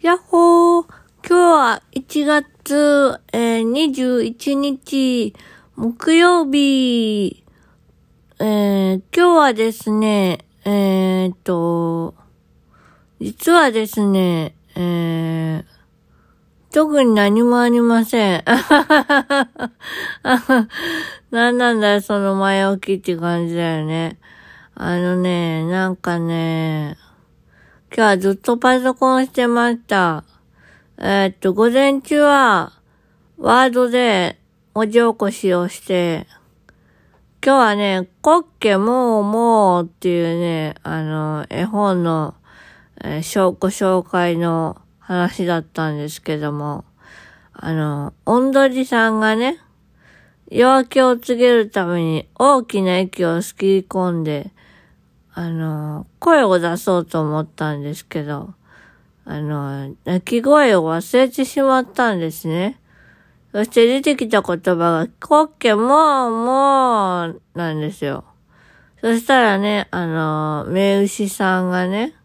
やっほー今日は1月、えー、21日、木曜日。えー、今日はですね、えー、っと、実はですね、えー、特に何もありません。何なんだよ、その前置きって感じだよね。あのね、なんかね、今日はずっとパソコンしてました。えー、っと、午前中は、ワードで文字起こしをして、今日はね、コッケもうもうっていうね、あの、絵本の、えー、ご紹介の話だったんですけども、あの、おんどりさんがね、夜明けを告げるために大きな息を吸き込んで、あの、声を出そうと思ったんですけど、あの、泣き声を忘れてしまったんですね。そして出てきた言葉が、コッケもう、もう、なんですよ。そしたらね、あの、目牛さんがね、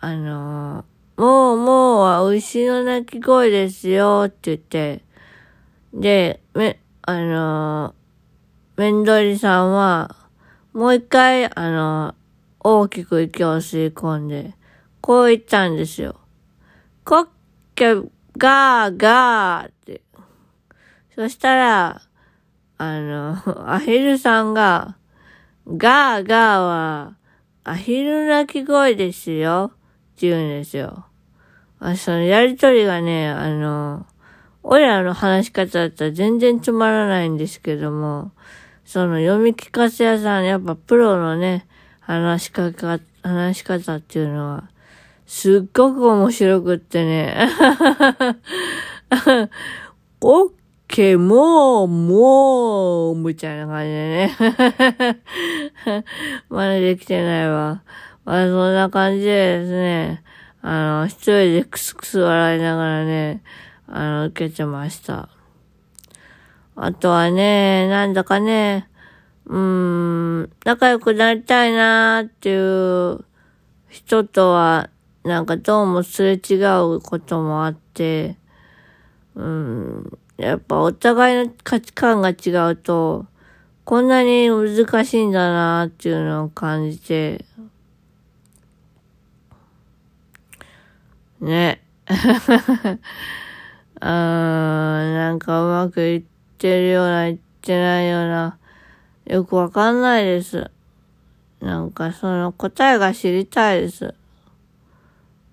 あの、もう、もうは牛の鳴き声ですよって言って、で、め、あの、めんどりさんは、もう一回、あの、大きく息を吸い込んで、こう言ったんですよ。コッケガーガーって。そしたら、あの、アヒルさんが、ガーガーは、アヒル鳴き声ですよ。って言うんですよ。あそのやりとりがね、あの、俺らの話し方だったら全然つまらないんですけども、その読み聞かせ屋さん、やっぱプロのね、話し方、話し方っていうのは、すっごく面白くってね。オッケー、もう、もう、みたいな感じでね。真似できてないわ。まあ、そんな感じでですね、あの、一人でクスクス笑いながらね、あの、受けてました。あとはね、なんだかね、うーん、仲良くなりたいなーっていう人とは、なんかどうもすれ違うこともあって、うん、やっぱお互いの価値観が違うと、こんなに難しいんだなーっていうのを感じて、ね。あー、なんかうまくいってるような、いってないような、よくわかんないです。なんかその答えが知りたいです。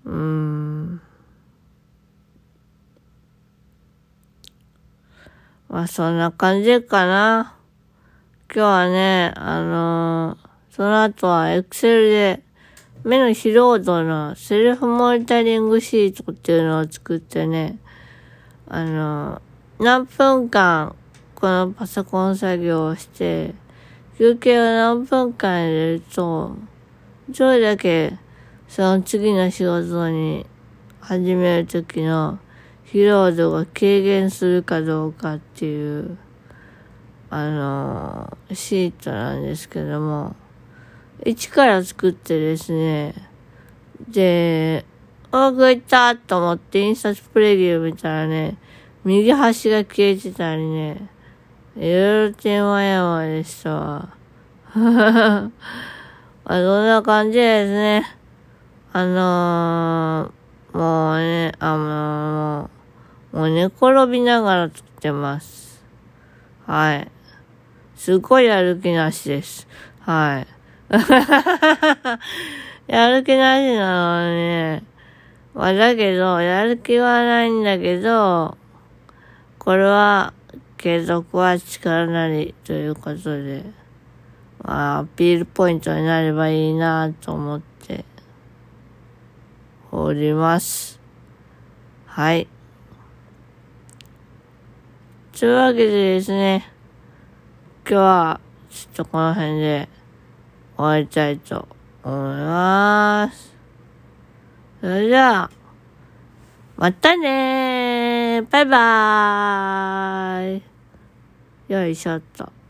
うーん。まあそんな感じかな。今日はね、あのー、その後はエクセルで目の疲労度のセルフモニタリングシートっていうのを作ってね、あのー、何分間このパソコン作業をして、休憩を何分間入れると、どれだけその次の仕事に始めるときの疲労度が軽減するかどうかっていう、あの、シートなんですけども、一から作ってですね、で、あ、こいったと思って印刷プレビュー見たらね、右端が消えてたりね、いろいろ手間山でしたわ。まあ、そんな感じですね。あのー、もうね、あのー、もう寝転びながら作ってます。はい。すごいやる気なしです。はい。やる気なしなのね。まあ、だけど、やる気はないんだけど、これは継続は力なりということで、まあ、アピールポイントになればいいなと思っております。はい。というわけでですね、今日はちょっとこの辺で終わりたいと思います。それでは、またねーバイバーイよいしょっと。